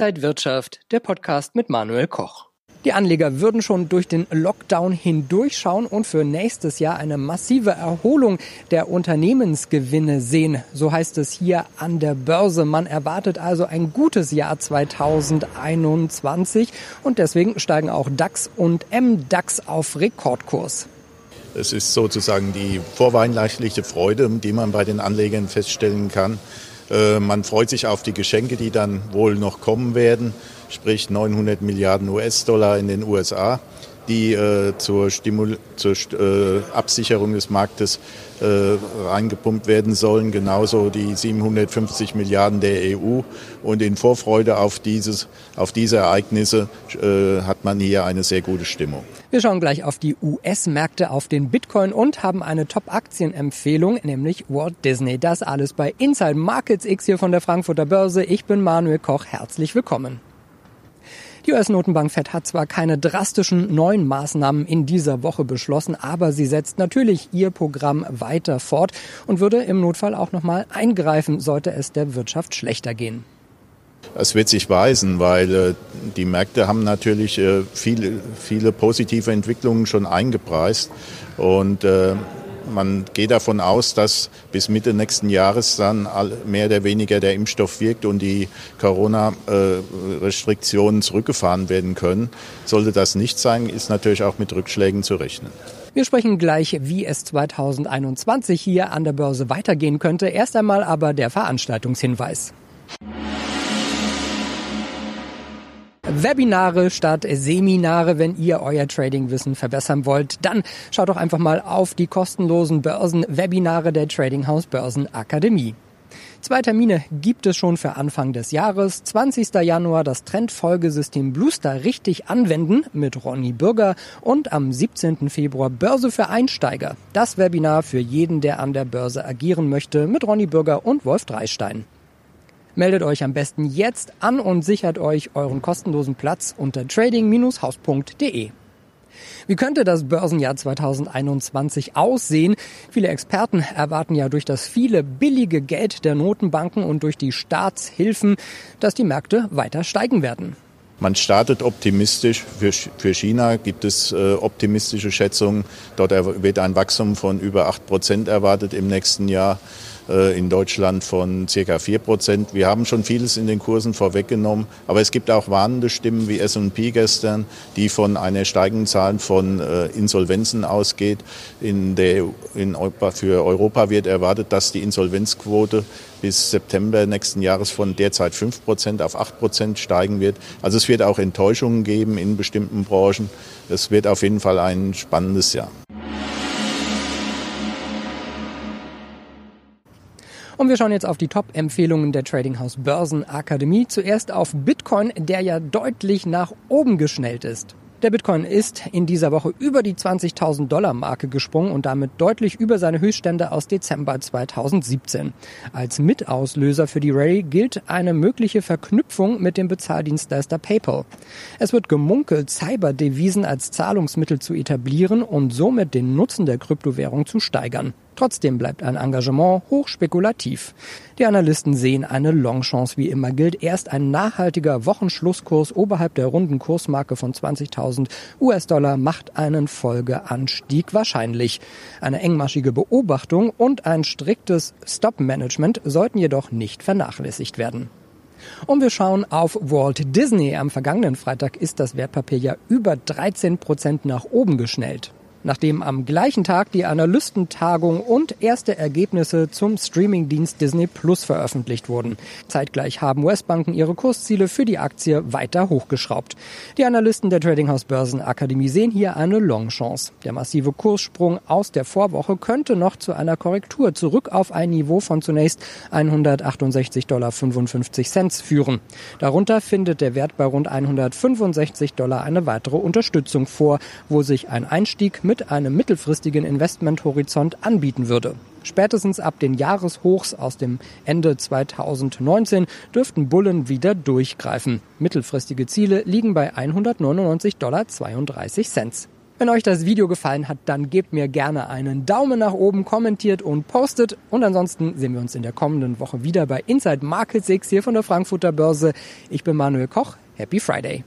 Inside Wirtschaft, der Podcast mit Manuel Koch. Die Anleger würden schon durch den Lockdown hindurchschauen und für nächstes Jahr eine massive Erholung der Unternehmensgewinne sehen. So heißt es hier an der Börse. Man erwartet also ein gutes Jahr 2021 und deswegen steigen auch DAX und MDAX auf Rekordkurs. Es ist sozusagen die vorweihnachtliche Freude, die man bei den Anlegern feststellen kann. Äh, man freut sich auf die Geschenke, die dann wohl noch kommen werden, sprich 900 Milliarden US-Dollar in den USA die äh, zur, Stimul zur äh, Absicherung des Marktes äh, reingepumpt werden sollen, genauso die 750 Milliarden der EU. Und in Vorfreude auf, dieses, auf diese Ereignisse äh, hat man hier eine sehr gute Stimmung. Wir schauen gleich auf die US-Märkte, auf den Bitcoin und haben eine Top-Aktienempfehlung, nämlich Walt Disney. Das alles bei Inside Markets X hier von der Frankfurter Börse. Ich bin Manuel Koch. Herzlich willkommen. Die US-Notenbank Fed hat zwar keine drastischen neuen Maßnahmen in dieser Woche beschlossen, aber sie setzt natürlich ihr Programm weiter fort und würde im Notfall auch nochmal eingreifen, sollte es der Wirtschaft schlechter gehen. Es wird sich weisen, weil äh, die Märkte haben natürlich äh, viele, viele positive Entwicklungen schon eingepreist und äh, man geht davon aus, dass bis Mitte nächsten Jahres dann mehr oder weniger der Impfstoff wirkt und die Corona-Restriktionen zurückgefahren werden können. Sollte das nicht sein, ist natürlich auch mit Rückschlägen zu rechnen. Wir sprechen gleich, wie es 2021 hier an der Börse weitergehen könnte. Erst einmal aber der Veranstaltungshinweis. Webinare statt Seminare, wenn ihr euer Tradingwissen verbessern wollt. Dann schaut doch einfach mal auf die kostenlosen Börsen-Webinare der Trading House Börsenakademie. Zwei Termine gibt es schon für Anfang des Jahres. 20. Januar das Trendfolgesystem Bluestar richtig anwenden mit Ronny Bürger und am 17. Februar Börse für Einsteiger. Das Webinar für jeden, der an der Börse agieren möchte mit Ronny Bürger und Wolf Dreistein. Meldet euch am besten jetzt an und sichert euch euren kostenlosen Platz unter trading-haus.de. Wie könnte das Börsenjahr 2021 aussehen? Viele Experten erwarten ja durch das viele billige Geld der Notenbanken und durch die Staatshilfen, dass die Märkte weiter steigen werden. Man startet optimistisch. Für, für China gibt es äh, optimistische Schätzungen. Dort wird ein Wachstum von über acht Prozent erwartet im nächsten Jahr. Äh, in Deutschland von circa 4 Prozent. Wir haben schon vieles in den Kursen vorweggenommen, aber es gibt auch warnende Stimmen wie S&P gestern, die von einer steigenden Zahl von äh, Insolvenzen ausgeht. In der, in Europa, für Europa wird erwartet, dass die Insolvenzquote bis September nächsten Jahres von derzeit 5 Prozent auf 8 Prozent steigen wird. Also es wird auch Enttäuschungen geben in bestimmten Branchen. Es wird auf jeden Fall ein spannendes Jahr. Und wir schauen jetzt auf die Top-Empfehlungen der Trading House Börsenakademie. Zuerst auf Bitcoin, der ja deutlich nach oben geschnellt ist. Der Bitcoin ist in dieser Woche über die 20.000 Dollar Marke gesprungen und damit deutlich über seine Höchststände aus Dezember 2017. Als Mitauslöser für die Rallye gilt eine mögliche Verknüpfung mit dem Bezahldienstleister PayPal. Es wird gemunkelt, Cyberdevisen als Zahlungsmittel zu etablieren und somit den Nutzen der Kryptowährung zu steigern. Trotzdem bleibt ein Engagement hochspekulativ. Die Analysten sehen eine Longchance. Wie immer gilt erst ein nachhaltiger Wochenschlusskurs oberhalb der runden Kursmarke von 20.000 US-Dollar macht einen Folgeanstieg wahrscheinlich. Eine engmaschige Beobachtung und ein striktes Stop-Management sollten jedoch nicht vernachlässigt werden. Und wir schauen auf Walt Disney. Am vergangenen Freitag ist das Wertpapier ja über 13 Prozent nach oben geschnellt. Nachdem am gleichen Tag die Analystentagung und erste Ergebnisse zum Streamingdienst Disney Plus veröffentlicht wurden. Zeitgleich haben US-Banken ihre Kursziele für die Aktie weiter hochgeschraubt. Die Analysten der Trading House Börsenakademie sehen hier eine Longchance. Der massive Kurssprung aus der Vorwoche könnte noch zu einer Korrektur zurück auf ein Niveau von zunächst 168,55 Dollar führen. Darunter findet der Wert bei rund 165 Dollar eine weitere Unterstützung vor, wo sich ein Einstieg mit einem mittelfristigen Investmenthorizont anbieten würde. Spätestens ab den Jahreshochs aus dem Ende 2019 dürften Bullen wieder durchgreifen. Mittelfristige Ziele liegen bei 199,32 Dollar. Wenn euch das Video gefallen hat, dann gebt mir gerne einen Daumen nach oben, kommentiert und postet. Und ansonsten sehen wir uns in der kommenden Woche wieder bei Inside Market 6 hier von der Frankfurter Börse. Ich bin Manuel Koch. Happy Friday.